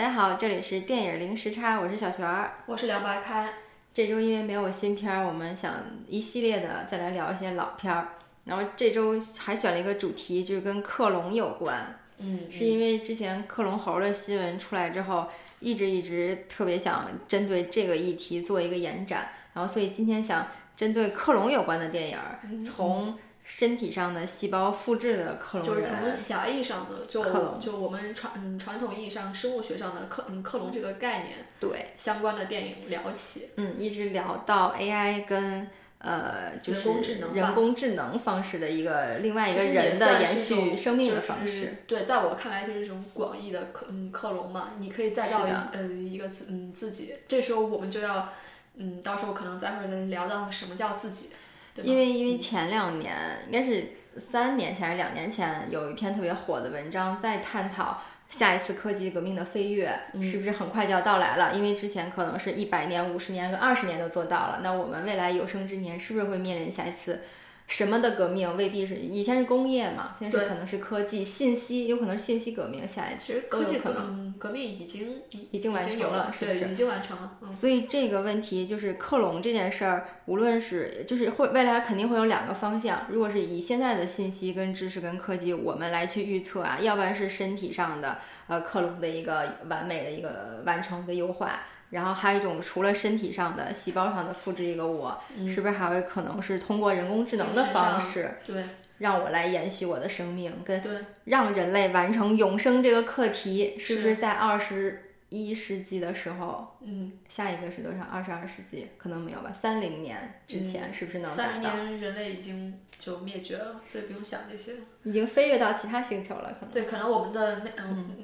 大家好，这里是电影零时差，我是小璇儿。我是凉白开。这周因为没有新片儿，我们想一系列的再来聊一些老片儿。然后这周还选了一个主题，就是跟克隆有关。嗯，是因为之前克隆猴的新闻出来之后，一直一直特别想针对这个议题做一个延展。然后所以今天想针对克隆有关的电影儿，从身体上的细胞复制的克隆就是，从狭义上的，就克隆就我们传嗯传统意义上生物学上的克嗯克隆这个概念对，相关的电影聊起。嗯，一直聊到 AI 跟呃，就是人工智能人工智能方式的一个另外一个人的延续生命的就是方式。对，在我看来就是一种广义的克嗯克隆嘛，你可以再造一呃一个自嗯自己，这时候我们就要嗯到时候可能再会聊到什么叫自己，对？因为因为前两年应该是三年前还是两年前，有一篇特别火的文章在探讨下一次科技革命的飞跃嗯是不是很快就要到来了？因为之前可能是一百年、五十年跟二十年都做到了，那我们未来有生之年是不是会面临下一次？什么的革命未必是以前是工业嘛，现在是可能是科技、信息，有可能是信息革命。下一次其实科技可能嗯革命已经已已经完成了是不是已经完成了。嗯，所以这个问题就是克隆这件事儿，无论是就是会未来肯定会有两个方向。如果是以现在的信息跟知识跟科技，我们来去预测啊，要不然是身体上的呃克隆的一个完美的一个完成的优化，然后还有一种除了身体上的细胞上的复制一个我，是不是还会可能是通过人工智能的方式对让我来延续我的生命，跟对。让人类完成永生这个课题，是不是在二十一世纪的时候？嗯，下一个是多少？二十二世纪可能没有吧？三零年之前是不是能达三零到？年人类已经就灭绝了，所以不用想这些。已经飞跃到其他星球了，可能。对，可能我们的那嗯，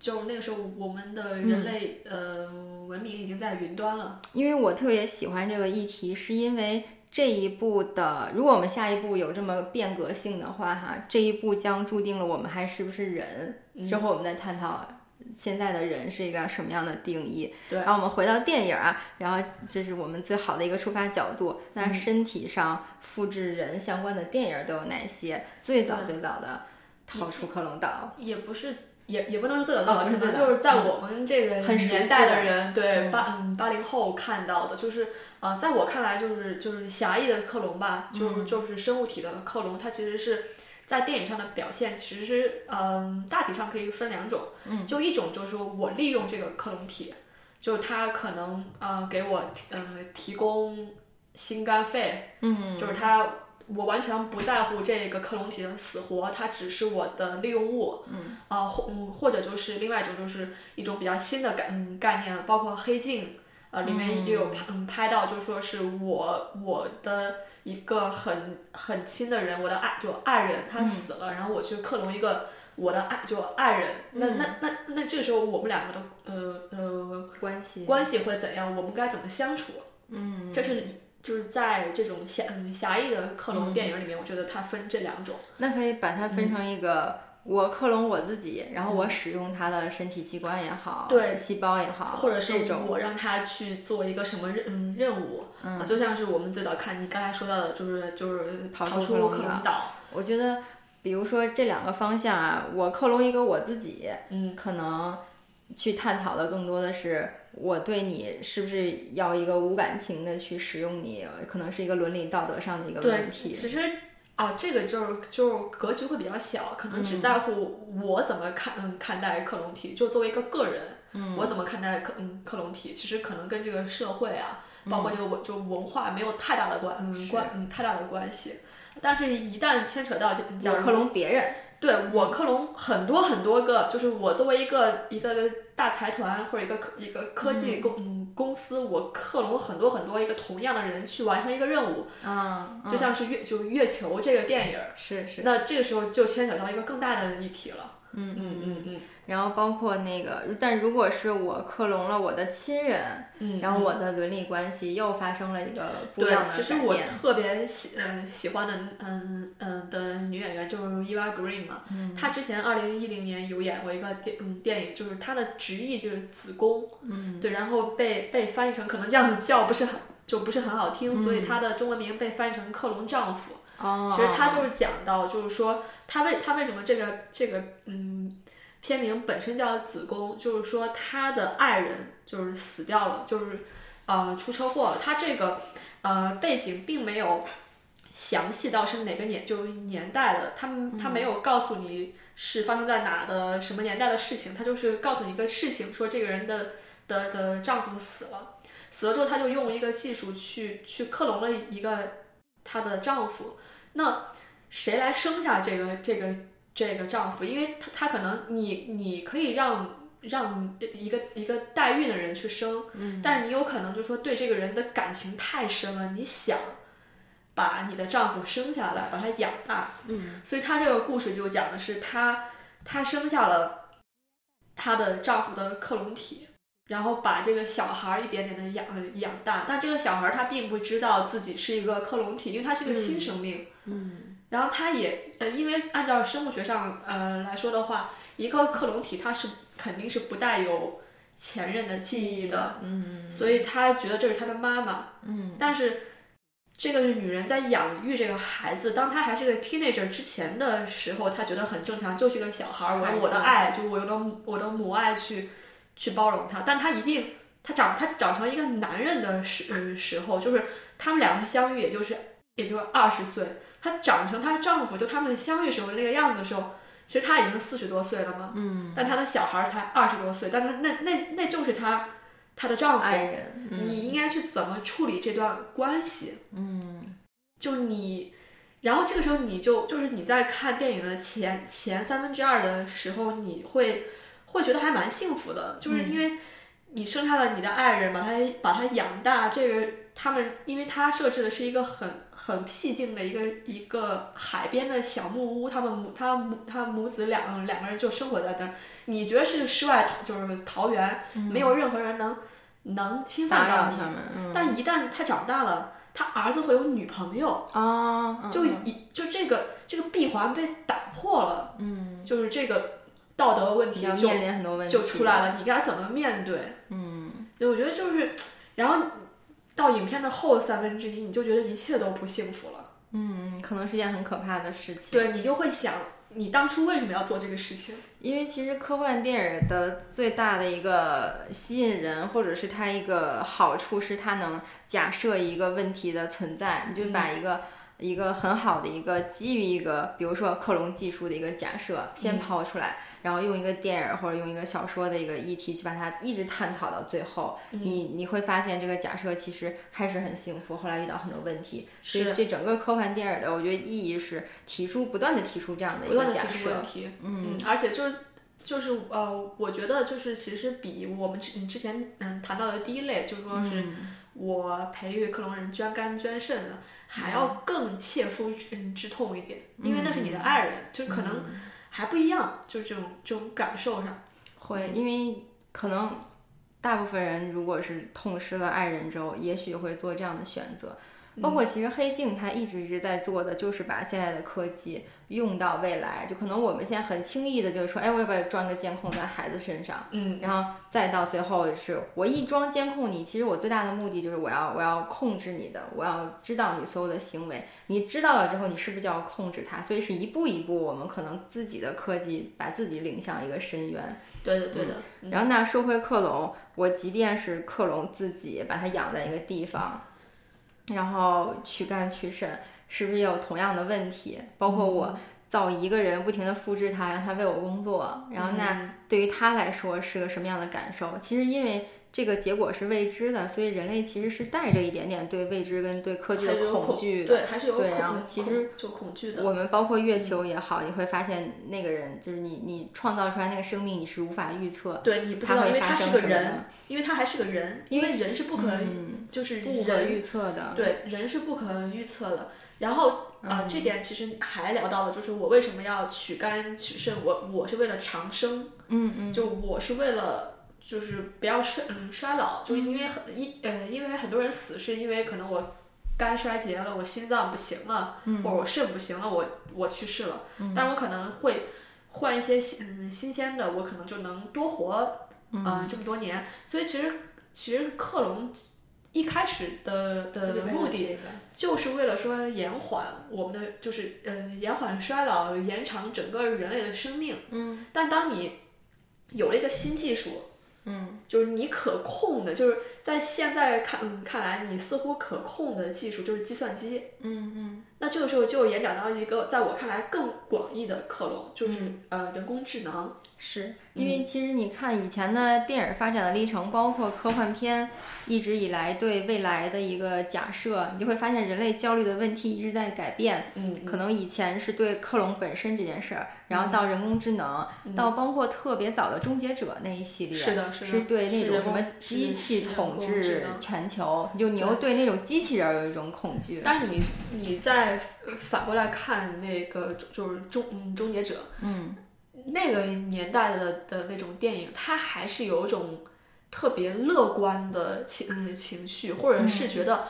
就那个时候我们的人类、呃文明已经在云端了。因为我特别喜欢这个议题，是因为这一步的，如果我们下一步有这么变革性的话，哈，这一步将注定了我们还是不是人。之后我们再探讨现在的人是一个什么样的定义。对然后我们回到电影啊，然后这是我们最好的一个出发角度。那身体上复制人相关的电影都有哪些？最早最早的《逃出克隆岛也不是，也也不能说最早最早，可哦不是最早能就是在我们这个年代的的人，对嗯。八嗯八零后看到的，就是啊、呃在我看来就是就是狭义的克隆吧，就是就是生物体的克隆，它其实是。在电影上的表现，其实是嗯、大体上可以分两种，嗯，就一种就是说我利用这个克隆体，就它可能呃给我嗯提供心肝肺，嗯，就是它我完全不在乎这个克隆体的死活，它只是我的利用物，嗯，啊、或嗯或者就是另外一种就是一种比较新的概嗯概念，包括黑镜。呃，里面也有拍嗯拍到，就说是我我的一个很很亲的人，我的爱就爱人他死了，然后我去克隆一个我的爱就爱人，那那那那这个时候我们两个的呃呃》关系。关系会怎样？我们该怎么相处？嗯，这是就是在这种狭嗯狭义的克隆电影里面，我觉得它分这两种。那可以把它分成一个。我克隆我自己，然后我使用它的身体器官也好，对细胞也好，或者是我让他去做一个什么任嗯任务，嗯，就像是我们最早看你刚才说到的，就是就是逃逃出克隆岛，我觉得，比如说这两个方向啊，我克隆一个我自己，嗯，可能去探讨的更多的是我对你是不是要一个无感情的去使用你，可能是一个伦理道德上的一个问，题。其实啊，这个就是就是格局会比较小，可能只嗯在乎我怎么看嗯看待克隆体，就作为一个个人，嗯，我怎么看待克嗯克隆体，其实可能跟这个社会啊，包括这个文就文化没有太大的关嗯关嗯太大的关系。但是，一旦牵扯到假假如克隆别人，对我克隆很多很多个，就是我作为一个一个大财团或者一个科一个科技公、嗯、公司，我克隆很多很多一个同样的人去完成一个任务，嗯、就像是月就月球这个电影，是是，那这个时候就牵扯到一个更大的议题了。嗯。嗯嗯嗯然后包括那个，但如果是我克隆了我的亲人，嗯，然后我的伦理关系又发生了一个不一样，的其实我特别喜嗯、喜欢的嗯嗯的女演员就是 Eva Green 嘛，嗯她之前二零一零年有演过一个电嗯电影，就是她的直译就是子宫，嗯，对，然后被被翻译成可能这样子叫不是很就不是很好听，所以她的中文名被翻译成克隆丈夫。哦，其实她就是讲到，就是说她为她为什么这个这个嗯片名本身叫子宫，就是说他的爱人就是死掉了，就是呃出车祸了。他这个呃背景并没有详细到是哪个年就是年代的，他他没有告诉你是发生在哪的什么年代的事情，他就是告诉你一个事情，说这个人的的的丈夫死了，死了之后他就用一个技术去去克隆了一个她的丈夫，那谁来生下这个这个？这个丈夫，因为他他可能你你可以让让一个一个代孕的人去生，但是你有可能就说对这个人的感情太深了，你想把你的丈夫生下来，把他养大，嗯，所以他这个故事就讲的是她她生下了她的丈夫的克隆体，然后把这个小孩一点点的养养大，但这个小孩他并不知道自己是一个克隆体，因为他是一个新生命，嗯。然后它也呃，因为按照生物学上呃来说的话，一个克隆体它是肯定是不带有前任的记忆的，嗯，所以他觉得这是他的妈妈，嗯，但是这个女人在养育这个孩子，当她还是个 teenager 之前的时候，她觉得很正常，就是个小孩儿，我用我的爱，就我用的我的母爱去去包容他，但他一定他长他长成一个男人的时时候，就是他们两个相遇，也就是也就是二十岁。她长成她丈夫，就他们相遇时候那个样子的时候，其实她已经四十多岁了嘛。嗯。但她的小孩才二十多岁，但是那那那就是她她的丈夫。爱人。你应该去怎么处理这段关系？嗯。就你，然后这个时候你就就是你在看电影的前前三分之二的时候，你会会觉得还蛮幸福的，就是因为你生下了你的爱人，把他把他养大，这个他们因为他设置的是一个很。很僻静的一个一个海边的小木屋，他们母他母他母子两两个人就生活在那儿。你觉得是世外桃就是桃源，没有任何人能能侵犯到你。但一旦他长大了，他儿子会有女朋友啊，就一就这个这个闭环被打破了，嗯，就是这个道德问题就就出来了，你该怎么面对？嗯，对，我觉得就是，然后。到影片的后三分之一，你就觉得一切都不幸福了。嗯，可能是件很可怕的事情。对你就会想，你当初为什么要做这个事情？因为其实科幻电影的最大的一个吸引人，或者是它一个好处，是它能假设一个问题的存在。你就把一个一个很好的一个基于一个，比如说克隆技术的一个假设先抛出来。然后用一个电影或者用一个小说的一个议题去把它一直探讨到最后，你你会发现这个假设其实开始很幸福，后来遇到很多问题。所以这整个科幻电影的，我觉得意义是提出不断的提出这样的一个假设。嗯，而且就是就是呃，我觉得就是其实比我们之之前嗯谈到的第一类，就是说是我培育克隆人捐肝捐肾的，还要更切肤之痛一点，因为那是你的爱人，就可能。还不一样，就这种这种感受上，会因为可能大部分人如果是痛失了爱人之后，也许会做这样的选择。包括其实黑镜它一直一直在做的，就是把现在的科技用到未来。就可能我们现在很轻易的，就是说，哎，我要不要装个监控在孩子身上？嗯，然后再到最后是我一装监控你，其实我最大的目的就是我要我要控制你的，我要知道你所有的行为。你知道了之后，你是不是就要控制它？所以是一步一步，我们可能自己的科技把自己领向一个深渊。对的，对的。然后那说回克隆，我即便是克隆自己，把它养在一个地方。然后躯干取肾是不是也有同样的问题？包括我造一个人，不停的复制他，让他为我工作，然后那对于他来说是个什么样的感受？其实因为这个结果是未知的，所以人类其实是带着一点点对未知跟对科技的恐惧的。对，还是有对，然后其实就恐惧的。我们包括月球也好，你会发现那个人就是你，你创造出来那个生命，你是无法预测。对，你不知道，因为他是个人，因为他还是个人，因为人是不可。就是不可预测的，对人是不可预测的。然后啊，这点其实还聊到了，就是我为什么要取肝取肾？我我是为了长生，嗯嗯，就我是为了就是不要衰嗯衰老，就是因为很因呃因为很多人死是因为可能我肝衰竭了，我心脏不行了，或者我肾不行了，我我去世了。但是我可能会换一些新嗯新鲜的，我可能就能多活嗯这么多年。所以其实其实克隆。一开始的的目的就是为了说延缓我们的，就是嗯延缓衰老，延长整个人类的生命。嗯。但当你有了一个新技术，嗯，就是你可控的，就是在现在看嗯看来，你似乎可控的技术就是计算机。嗯嗯那这个时候就延展到一个在我看来更广义的克隆，就是、嗯呃人工智能。是因为其实你看以前的电影发展的历程，包括科幻片，一直以来对未来的一个假设，你就会发现人类焦虑的问题一直在改变。嗯可能以前是对克隆本身这件事儿，然后到人工智能，到包括特别早的终结者那一系列，是的是的是对那种什么机器统治全球，就你又对那种机器人儿有一种恐惧。但是你你反过来看那个就就是终嗯终结者，嗯，那个年代的的那种电影，它还是有一种特别乐观的情嗯情绪，或者是觉得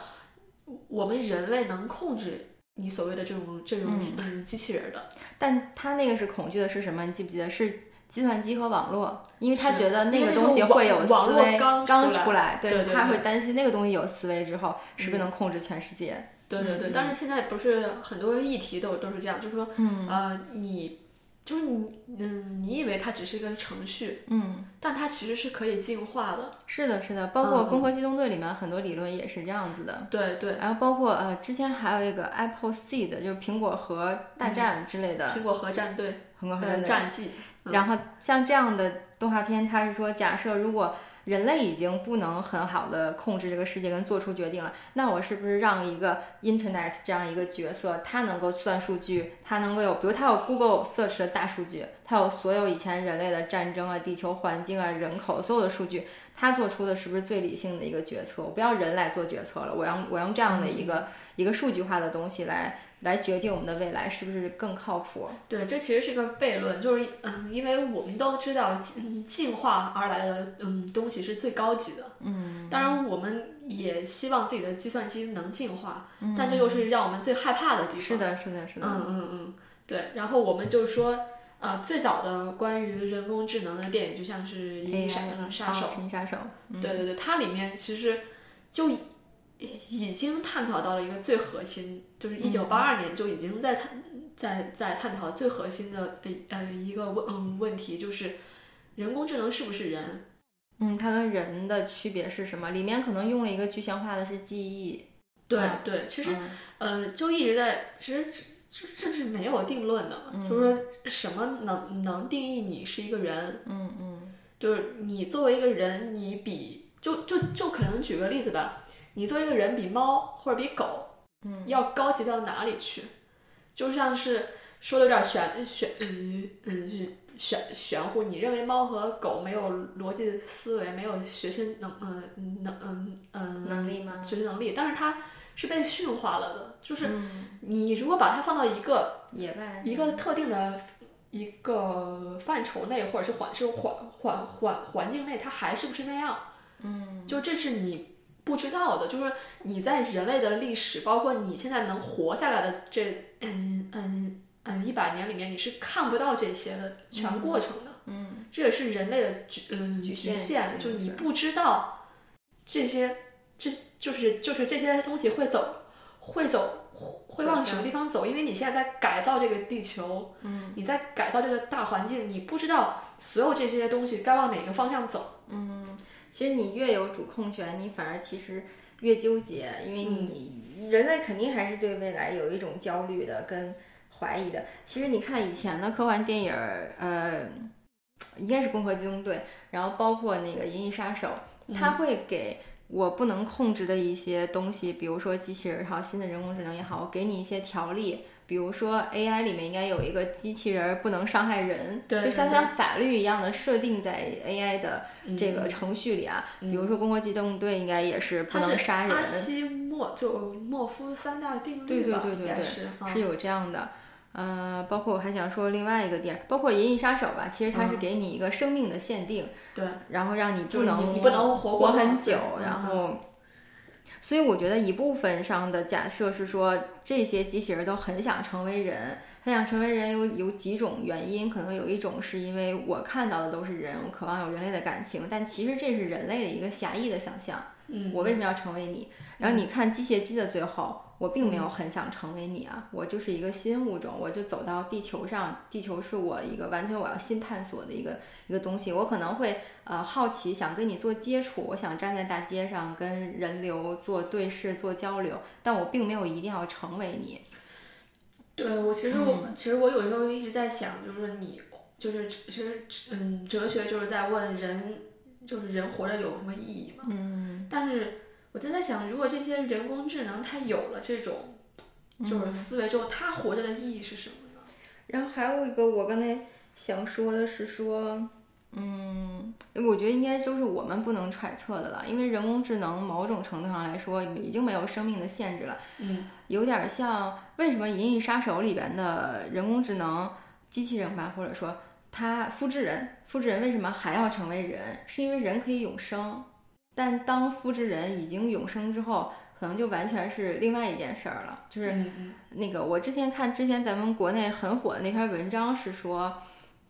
我们人类能控制你所谓的这种这种嗯机器人儿的。但他那个是恐惧的是什么？你记不记得是？计算机和网络，因为他觉得那个东西会有思维，络刚刚出来对他会担心那个东西有思维之后，是不是嗯能控制全世界？对对对，嗯但是现在不是很多议题都都是这样，就是说，嗯。呃，你就是你，嗯，你以为它只是一个程序，嗯，但它其实是可以进化的。是的，是的，包括《嗯攻壳机动队》里面很多理论也是这样子的。对对，然后包括呃，之前还有一个 Apple Seed，就是苹果核大战之类的，苹果核战队，呃，苹果核战战记，嗯。然后像这样的动画片，它是说，假设如果人类已经不能很好的控制这个世界跟做出决定了，那我是不是让一个 Internet 这样一个角色，它能够算数据，它能够有，比如它有 Google Search 的大数据，它有所有以前人类的战争啊、地球环境啊、人口所有的数据，它做出的是不是最理性的一个决策？我不要人来做决策了，我用我用这样的一个、一个数据化的东西来来决定我们的未来是不是更靠谱？对，这其实是个悖论，就是嗯，因为我们都知道，嗯，进化而来的嗯东西是最高级的，嗯，当然我们也希望自己的计算机能进化，嗯但这又是让我们最害怕的地方。是的，是的，是的，嗯嗯嗯，对。然后我们就说，呃，最早的关于人工智能的电影，就像是《银翼杀杀手哦》神杀手，嗯对对对，它里面其实就已已经探讨到了一个最核心，就是一九八二年就已经在探在在探讨最核心的呃呃一个问嗯问题，就是人工智能是不是人？嗯，它跟人的区别是什么？里面可能用了一个具象化的是记忆，对嗯对，其实嗯呃，就一直在，其实这这这是没有定论的嘛，嗯就是说什么能能定义你是一个人，嗯嗯就是你作为一个人，你比就就就可能举个例子吧，你作为一个人比猫或者比狗嗯要高级到哪里去？就像是说的有点玄玄嗯嗯玄玄乎，你认为猫和狗没有逻辑思维，没有学习能嗯能嗯嗯能力吗？学习能力，但是它是被驯化了的，就是嗯你如果把它放到一个野外一个特定的一个范畴内，或者是环是环环环环境内，它还是不是那样？嗯就这是你不知道的，就是你在人类的历史，包括你现在能活下来的这嗯嗯嗯一百年里面，你是看不到这些的全过程的。嗯这也是人类的局嗯局限局限，就是你不知道这些这就是就是这些东西会走会走会往什么地方走，因为你现在在改造这个地球，嗯你在改造这个大环境，你不知道所有这些东西该往哪个方向走。嗯，其实你越有主控权，你反而其实越纠结，因为你、人类肯定还是对未来有一种焦虑的跟怀疑的。其实你看以前的科幻电影儿，呃，应该是《攻壳机动队》，然后包括那个《银翼杀手》，它会给我不能控制的一些东西，比如说机器人也好，新的人工智能也好，我给你一些条例。比如说 AI 里面应该有一个机器人儿不能伤害人，对对对就像像法律一样的设定在 AI 的这个嗯程序里啊。嗯比如说《攻壳机动队》应该也是不能杀人阿，西莫就莫夫三大定对对律吧，对对对应该是嗯是有这样的。呃，包括我还想说另外一个电影，包括《银翼杀手》吧，其实它是给你一个生命的限定，对，然后让你不能你你不能活很久，嗯然后。所以我觉得一部分上的假设是说，这些机器人都很想成为人，很想成为人有有几种原因，可能有一种是因为我看到的都是人，我渴望有人类的感情，但其实这是人类的一个狭义的想象。嗯，我为什么要成为你？然后你看机械姬的最后，我并没有很想成为你啊，我就是一个新物种，我就走到地球上，地球是我一个完全我要新探索的一个一个东西，我可能会呃好奇，想跟你做接触，我想站在大街上跟人流做对视、做交流，但我并没有一定要成为你。对我其实我、其实我有时候一直在想，就是你就是其实嗯，哲学就是在问人，就是人活着有什么意义嘛？嗯但是我就在想，如果这些人工智能它有了这种就是思维之后，它活着的意义是什么呢？然后还有一个，我刚才想说的是说，嗯，我觉得应该就是我们不能揣测的了，因为人工智能某种程度上来说已经没有生命的限制了，嗯有点像为什么《银翼杀手》里边的人工智能机器人吧，或者说它复制人，复制人为什么还要成为人？是因为人可以永生，但当复制人已经永生之后，可能就完全是另外一件事儿了，就是。那个我之前看之前咱们国内很火的那篇文章是说，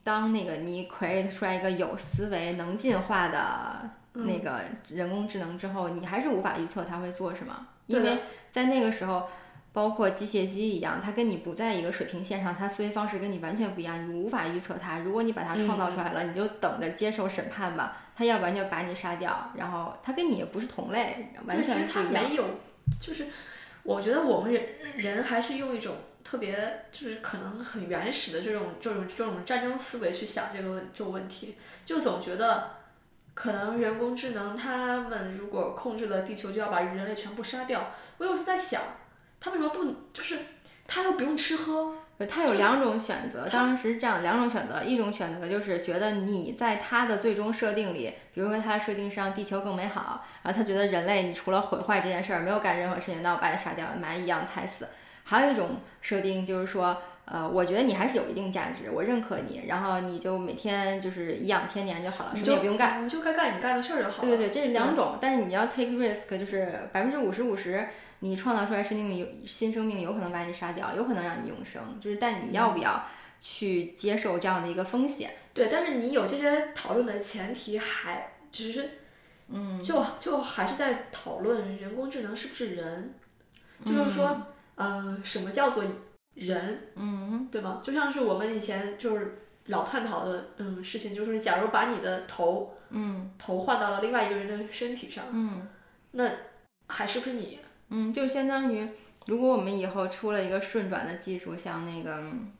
当那个你 create 出来一个有思维、能进化的那个人工智能之后，你还是无法预测它会做什么，因为在那个时候。包括机械机一样，它跟你不在一个水平线上，它思维方式跟你完全不一样，你无法预测它。如果你把它创造出来了，你就等着接受审判吧。它要不然就把你杀掉，然后它跟你也不是同类，完全不一样。没有，就是我觉得我们人人还是用一种特别就是可能很原始的这种这种这种战争思维去想这个问这个问题，就总觉得可能人工智能他们如果控制了地球，就要把人类全部杀掉。我有时候在想，他为什么不就是他又不用吃喝？对，它有两种选择，当时是这样两种选择，一种选择就是觉得你在他的最终设定里，比如说他的设定是让地球更美好，然后他觉得人类你除了毁坏这件事儿没有干任何事情，那我把你杀掉，蚂蚁一样踩死。还有一种设定就是说，呃，我觉得你还是有一定价值，我认可你，然后你就每天就是颐养天年就好了，什么你也不用干。你就该干你干的事儿就好了。对对对，这是两种，但是你要 take risk，就是百分之五十五十，你创造出来生命有新生命，有可能把你杀掉，有可能让你永生，就是但你要不要去接受这样的一个风险？对，但是你有这些讨论的前提还只是，嗯，就就还是在讨论人工智能是不是人，就是说，嗯、什么叫做人，嗯对吧？就像是我们以前就是老探讨的，嗯，事情，就是假如把你的头嗯头换到了另外一个人的身体上，嗯那还是不是你？嗯，就相当于如果我们以后出了一个顺转的技术，像那个嗯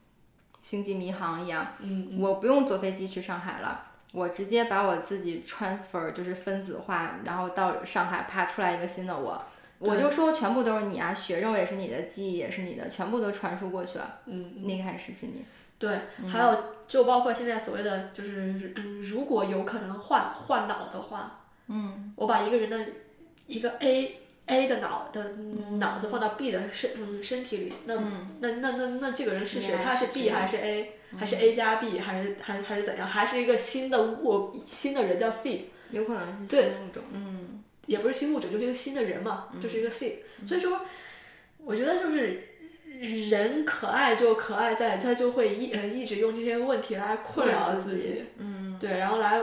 星际迷航一样，嗯，我不用坐飞机去上海了。我直接把我自己 transfer 就是分子化，然后到上海啪出来一个新的我，我就说全部都是你啊，血肉也是你的，记忆也是你的，全部都传输过去了，嗯，那个还是是你。对，还有就包括现在所谓的就是，嗯，如果有可能换换脑的话，嗯我把一个人的一个 A A 的脑的脑子放到 B 的身嗯身体里，那、嗯那那那那这个人是谁？他是 B 还是 A？、还是 A 加 B 还是还是还是怎样？还是一个新的物新的人叫 C？有可能是对新物种。嗯也不是新物种，就是一个新的人嘛，就是一个 C。所以说，我觉得就是人可爱就可爱在，他就会一呃一直用这些问题来困扰自己，嗯对，然后来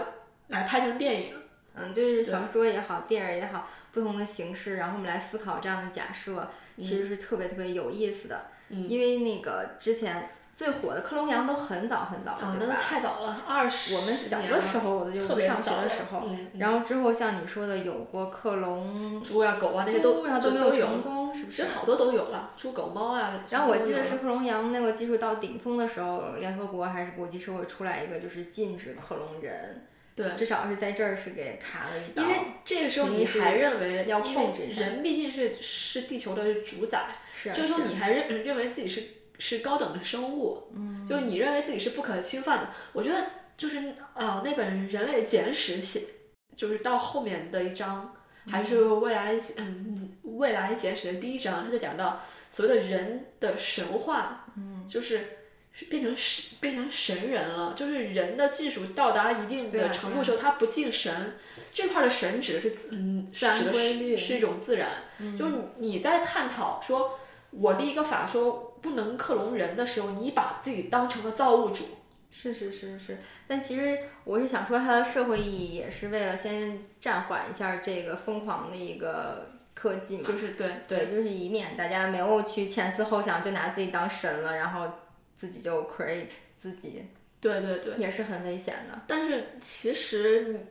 来拍成电影。嗯，就是小说也好，电影也好，不同的形式，然后我们来思考这样的假设，其实是特别特别有意思的。嗯因为那个之前最火的克隆羊都很早很早对吧？太早了，二十我们小的时候，我就上学的时候，嗯，然后之后像你说的，有过克隆猪啊、狗啊那些都猪都没有成功，是不是其实？好多都有了，猪、狗、猫啊。然后我记得是克隆羊那个技术到顶峰的时候，联合国还是国际社会出来一个，就是禁止克隆人，对。至少是在这儿是给卡了一刀。因为这个时候你还认为要控制人毕竟是是地球的主宰，是啊这个时候你还认认为自己是是高等的生物，嗯，就是你认为自己是不可侵犯的。我觉得就是呃那本《人类简史》写，就是到后面的一章，还是未来嗯未来简史的第一章，他就讲到所谓的人的神话，嗯，就是。是变成神，变成神人了。就是人的技术到达一定的程度的时候，他不敬神。这块的神指的是自嗯，自然指的规律是是一种自然。就是你你在探讨说，我立一个法说不能克隆人的时候，你把自己当成了造物主。是是是是，但其实我是想说，它的社会意义也是为了先暂缓一下这个疯狂的一个科技嘛，就是对对，就是以免大家没有去前思后想就拿自己当神了，然后自己就 create 自己，对对对，也是很危险的。但是其实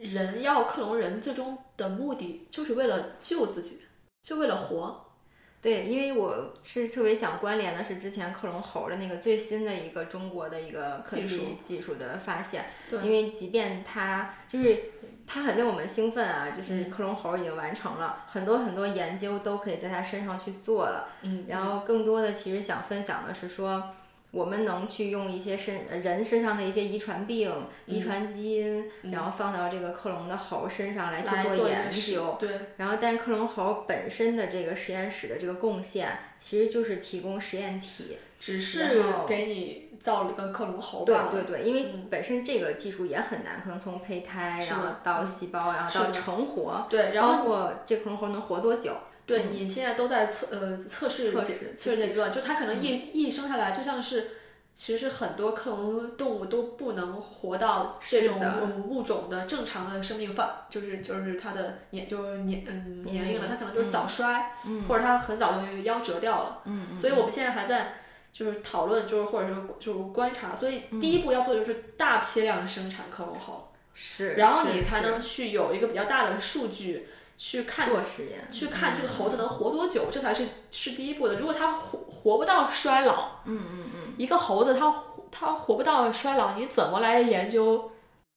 人要克隆人，最终的目的就是为了救自己，就为了活。对，因为我是特别想关联的是之前克隆猴的那个最新的一个中国的一个科技技术。的发现，因为即便它就是它很令我们兴奋啊，就是克隆猴已经完成了很多很多研究都可以在它身上去做了，嗯，然后更多的其实想分享的是说。我们能去用一些身人身上的一些遗传病、遗传基因，然后放到这个克隆的猴身上来去做研究。对。然后，但克隆猴本身的这个实验室的这个贡献，其实就是提供实验体，只是给你造了一个克隆猴。对对对，因为本身这个技术也很难，可能从胚胎，然后到细胞，然后到成活。对，然后包括这克隆猴能活多久？对你现在都在测呃测试测试测试阶段，就它可能一一生下来就像是，其实很多克隆动物都不能活到这种物种的正常的生命范，就是就是它的年就是年嗯年龄了，它可能就是早衰，或者它很早就夭折掉了。嗯所以我们现在还在就是讨论，就是或者说就是观察，所以第一步要做的就是大批量生产克隆猴，是，然后你才能去有一个比较大的数据。去看做实验，去看这个猴子能活多久，这才是是第一步的。如果它活活不到衰老，嗯嗯嗯，一个猴子它它活不到衰老，你怎么来研究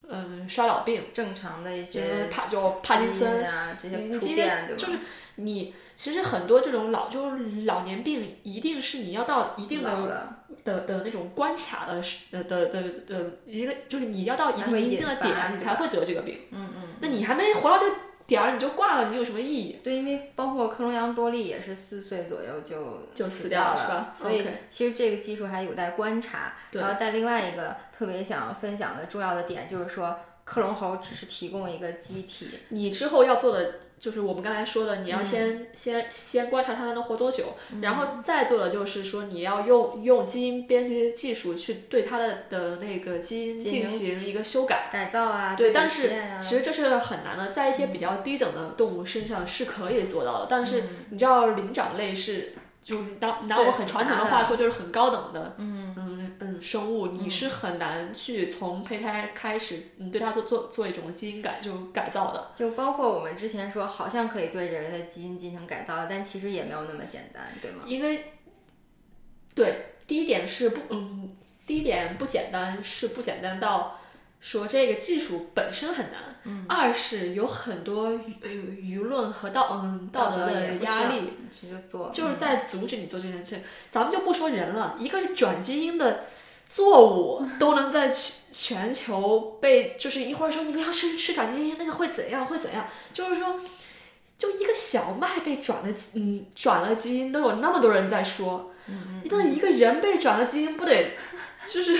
嗯衰老病？正常的一些帕就帕金森啊这些突变，对就是你其实很多这种老就是老年病，一定是你要到一定的的的那种关卡的的的的的一个，就是你要到一定一定的点，你才会得这个病。嗯嗯，那你还没活到这个。点儿你就挂了，你有什么意义？对，因为包括克隆羊多利也是四岁左右就就死掉了，是吧？所以其实这个技术还有待观察。然后，但另外一个特别想分享的重要的点就是说，克隆猴只是提供一个机体，你之后要做的。就是我们刚才说的，你要先先先观察它能活多久，然后再做的就是说你要用用基因编辑技术去对它的的那个基因进行一个修改改造啊。对，但是其实这是很难的，在一些比较低等的动物身上是可以做到的，但是你知道灵长类是。就是拿拿我很传统的话说，就是很高等的，嗯生物你是很难去从胚胎开始，你，对它做做做一种基因改就改造的。就包括我们之前说，好像可以对人类的基因进行改造，但其实也没有那么简单，对吗？因为，对，第一点是不，嗯，第一点不简单，是不简单到。说这个技术本身很难，二是有很多舆舆论和道嗯道德的压力，就是在阻止你做这件事。咱们就不说人了，一个转基因的作物都能在全全球被，就是一会儿说你不要吃吃转基因，那个会怎样会怎样？就是说，就一个小麦被转了嗯转了基因，都有那么多人在说，那一个人被转了基因，不得就是。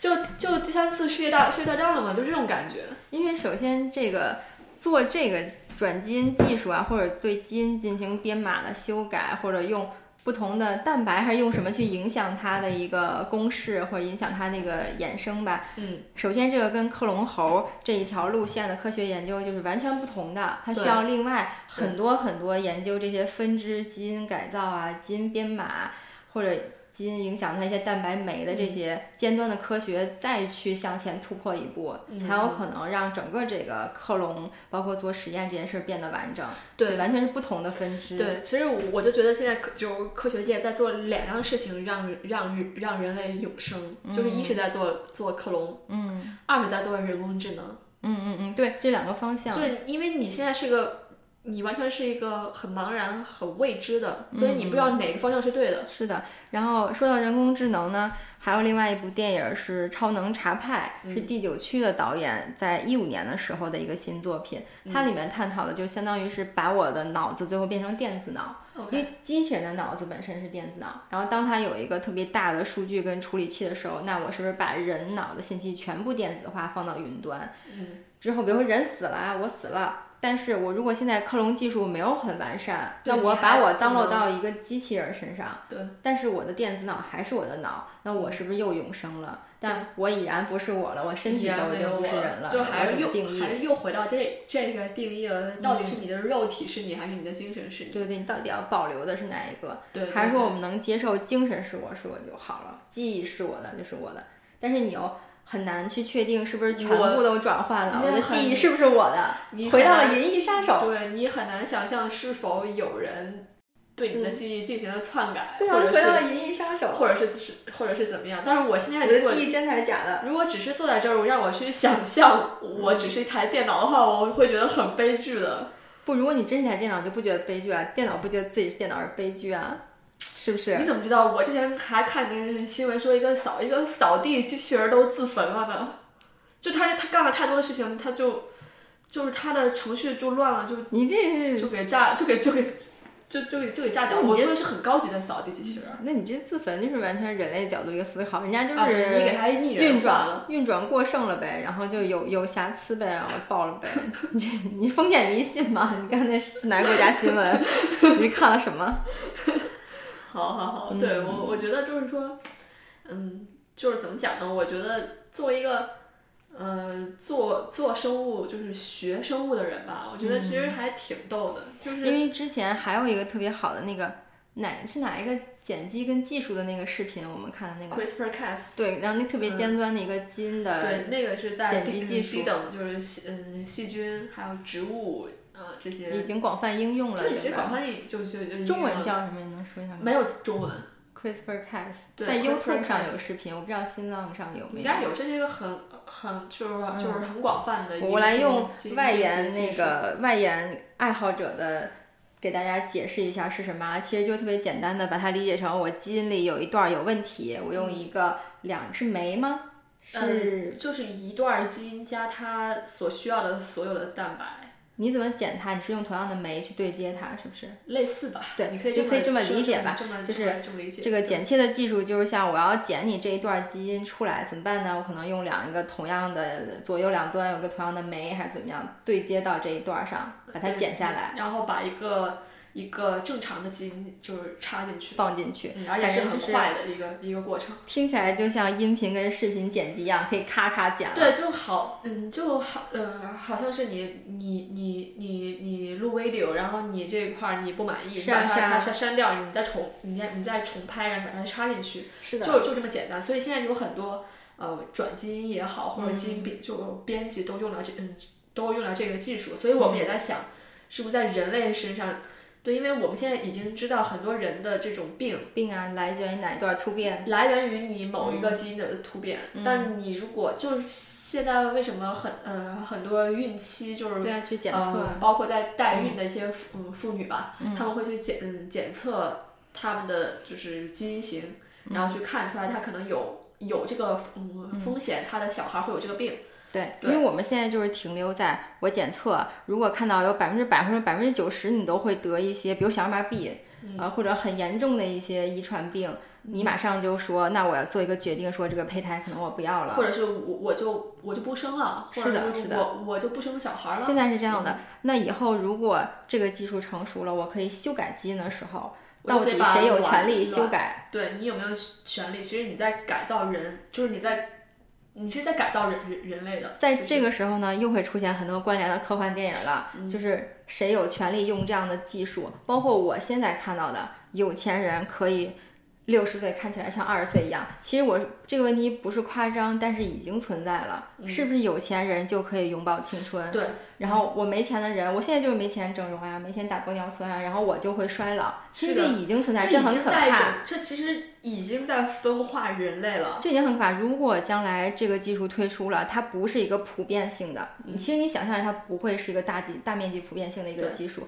就就第三次世界大世界大战了嘛，就这种感觉。因为首先这个做这个转基因技术啊，或者对基因进行编码的修改，或者用不同的蛋白，还是用什么去影响它的一个公式，或者影响它那个衍生吧。嗯。首先，这个跟克隆猴这一条路线的科学研究就是完全不同的，它需要另外很多很多研究这些分支基因改造啊、基因编码或者。基因影响它一些蛋白酶的这些尖端的科学，再去向前突破一步，才有可能让整个这个克隆，包括做实验这件事变得完整。对，完全是不同的分支。对，其实我就觉得现在科就科学界在做两样事情，让让让人类永生，就是一是在做做克隆，嗯，二是在做人工智能。嗯嗯嗯，对，这两个方向。对，因为你现在是个。你完全是一个很茫然、很未知的，所以你不知道哪个方向是对的。是的。然后说到人工智能呢，还有另外一部电影是《超能查派》，是第九区的导演在一五年的时候的一个新作品。它里面探讨的就相当于是把我的脑子最后变成电子脑，因为机器人的脑子本身是电子脑。然后当它有一个特别大的数据跟处理器的时候，那我是不是把人脑的信息全部电子化放到云端？嗯。之后，比如说人死了啊，我死了。但是我如果现在克隆技术没有很完善，那我把我 download 到一个机器人身上，对，但是我的电子脑还是我的脑，那我是不是又永生了？但我已然不是我了，我身体都已经不是人了，就还是又定义？还是又回到这这个定义了？到底是你的肉体是你，还是你的精神是你？对对，你到底要保留的是哪一个？对，还是说我们能接受精神是我是我就好了，记忆是我的就是我的，但是你又。很难去确定是不是全部都转换了，我的记忆是不是我的？你回到了《银翼杀手》。对你很难想象是否有人对你的记忆进行了篡改，对啊回到了《银翼杀手》，或者是是或者是怎么样？但是我现在的记忆真的还是假的？如果只是坐在这儿，让我去想象我只是一台电脑的话，我会觉得很悲剧的。不，如果你真是一台电脑，就不觉得悲剧啊？电脑不觉得自己是电脑是悲剧啊？是不是？你怎么知道？我之前还看个新闻，说一个扫一个扫地机器人都自焚了呢。就他他干了太多的事情，他就就是他的程序就乱了，就你这是就给炸就给就给就就给就给炸掉。我说的是很高级的扫地机器人。那你这自焚就是完全人类角度一个思考，人家就是你给他运转了运转过剩了呗，然后就有有瑕疵呗，然后爆了呗。你你封建迷信吗？你刚才是哪个国家新闻？你看了什么？好好好，对我我觉得就是说，嗯，就是怎么讲呢？我觉得作为一个。呃，做做生物就是学生物的人吧，我觉得其实还挺逗的，就是因为之前还有一个特别好的那个哪是哪一个剪辑跟技术的那个视频，我们看的那个 CRISPR-Cas，对，然后那特别尖端的一个基因的对，那个是在剪辑技术等，就是细嗯细菌还有植物呃这些已经广泛应用了，这其实广泛应就就就中文叫什么？你能说一下吗？没有中文。CRISPR-Cas 在 YouTube 上有视频，我不知道新浪上有没有。应该有，这是一个很很就是就是很广泛的。我来用外延那个外延爱好者的给大家解释一下是什么。其实就特别简单的把它理解成我基因里有一段有问题，我用一个两是酶吗？是，就是一段基因加它所需要的所有的蛋白。你怎么剪它？你是用同样的酶去对接它，是不是？类似吧。对，你可以就可以这么理解吧。就是这个剪切的技术，就是像我要剪你这一段基因出来，怎么办呢？我可能用两个同样的左右两端有个同样的酶，还是怎么样对接到这一段上，把它剪下来，然后把一个。一个正常的基因就是插进去，放进去，而且是很快的一个一个过程。听起来就像音频跟视频剪辑一样，可以咔咔剪。对，就好，嗯，就好，呃，好像是你你你你你录 video，然后你这块儿你不满意，把它删删掉，你再重，你再你再重拍，然后把它插进去，是的，就就这么简单。所以现在有很多呃转基因也好，或者基因编就编辑都用了这嗯都用了这个技术，所以我们也在想，是不是在人类身上。对，因为我们现在已经知道很多人的这种病病啊，来源于哪一段突变？来源于你某一个基因的突变。但你如果就是现在为什么很呃很多孕期就是对啊去检测，包括在代孕的一些妇妇女吧，他们会去检嗯检测他们的就是基因型，然后去看出来他可能有有这个嗯风险，他的小孩会有这个病。对，因为我们现在就是停留在我检测，如果看到有百分之百或者百分之九十你都会得一些，比如小儿麻痹，啊或者很严重的一些遗传病，你马上就说，那我要做一个决定，说这个胚胎可能我不要了，或者是我我就我就不生了，是的，是的，我我就不生小孩了。现在是这样的，那以后如果这个技术成熟了，我可以修改基因的时候，到底谁有权利修改？对你有没有权利？其实你在改造人，就是你在。你是在改造人人人类的，在这个时候呢，又会出现很多关联的科幻电影了，就是谁有权利用这样的技术？包括我现在看到的，有钱人可以。六十岁看起来像二十岁一样，其实我这个问题不是夸张，但是已经存在了。是不是有钱人就可以永葆青春？对。然后我没钱的人，我现在就是没钱整容啊，没钱打玻尿酸啊，然后我就会衰老。其实这已经存在，这很可怕。这其实已经在分化人类了。这已经很可怕。如果将来这个技术推出了，它不是一个普遍性的，其实你想象一下它不会是一个大几大面积普遍性的一个技术。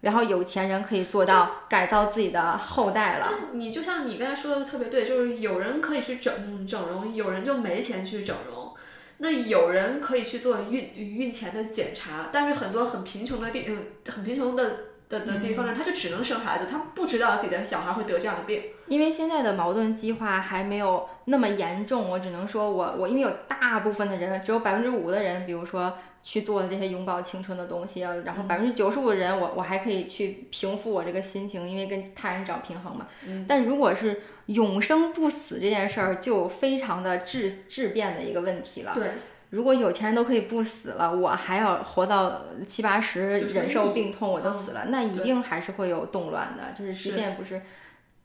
然后有钱人可以做到改造自己的后代了。你就像你刚才说的特别对，就是有人可以去整整容，有人就没钱去整容。那有人可以去做孕孕前的检查，但是很多很贫穷的地嗯很贫穷的的的地方呢，他就只能生孩子，他不知道自己的小孩会得这样的病。因为现在的矛盾激化还没有那么严重，我只能说我我因为有大部分的人，只有百分之五的人，比如说去做了这些永葆青春的东西，然后百分之九十五的人，我我还可以去平复我这个心情，因为跟他人找平衡嘛。但如果是永生不死这件事儿，就非常的质质变的一个问题了。对。如果有钱人都可以不死了，我还要活到七八十，忍受病痛，我都死了，那一定还是会有动乱的。就是即便不是，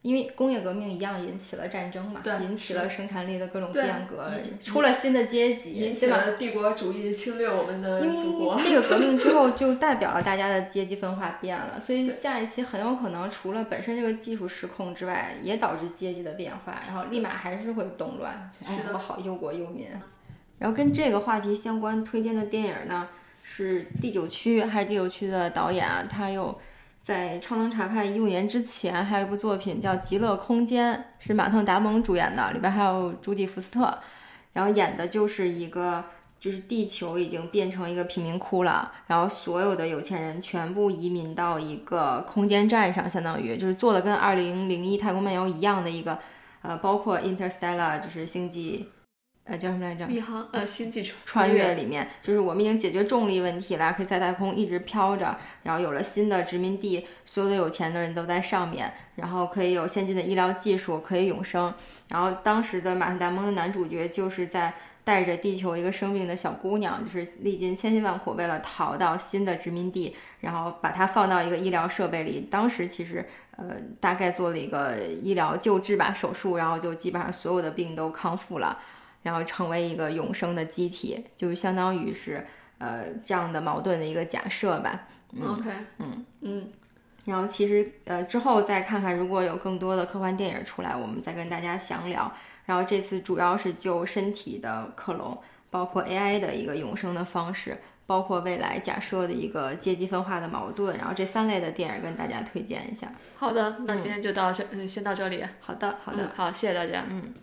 因为工业革命一样引起了战争嘛，引起了生产力的各种变革，出了新的阶级，引起了帝国主义侵略我们的祖国。这个革命之后 就代表了大家的阶级分化变了，所以下一期很有可能除了本身这个技术失控之外，也导致阶级的变化，然后立马还是会动乱，是不好忧国忧民。然后跟这个话题相关推荐的电影呢，是《第九区》，还是《第九区》的导演啊？他有在《超能查派》一五年之前，还有一部作品叫《极乐空间》，是马特·达蒙主演的，里边还有朱迪·福斯特，然后演的就是一个，就是地球已经变成一个贫民窟了，然后所有的有钱人全部移民到一个空间站上，相当于就是做的跟《二零零一太空漫游》一样的一个，呃，包括《Interstellar》就是星际。呃，叫什么来着？宇航呃，星际穿越里面，就是我们已经解决重力问题了，可以在太空一直飘着，然后有了新的殖民地，所有的有钱的人都在上面，然后可以有先进的医疗技术，可以永生。然后当时的马特·达蒙的男主角就是在带着地球一个生病的小姑娘，就是历尽千辛万苦为了逃到新的殖民地，然后把她放到一个医疗设备里。当时其实呃，大概做了一个医疗救治吧，手术，然后就基本上所有的病都康复了。然后成为一个永生的机体，就相当于是呃这样的矛盾的一个假设吧。OK，嗯嗯。然后其实呃之后再看看，如果有更多的科幻电影出来，我们再跟大家详聊。然后这次主要是就身体的克隆，包括 AI 的一个永生的方式，包括未来假设的一个阶级分化的矛盾。然后这三类的电影跟大家推荐一下。好的，那今天就到这，嗯，先到这里。好的，好的，好，谢谢大家。嗯。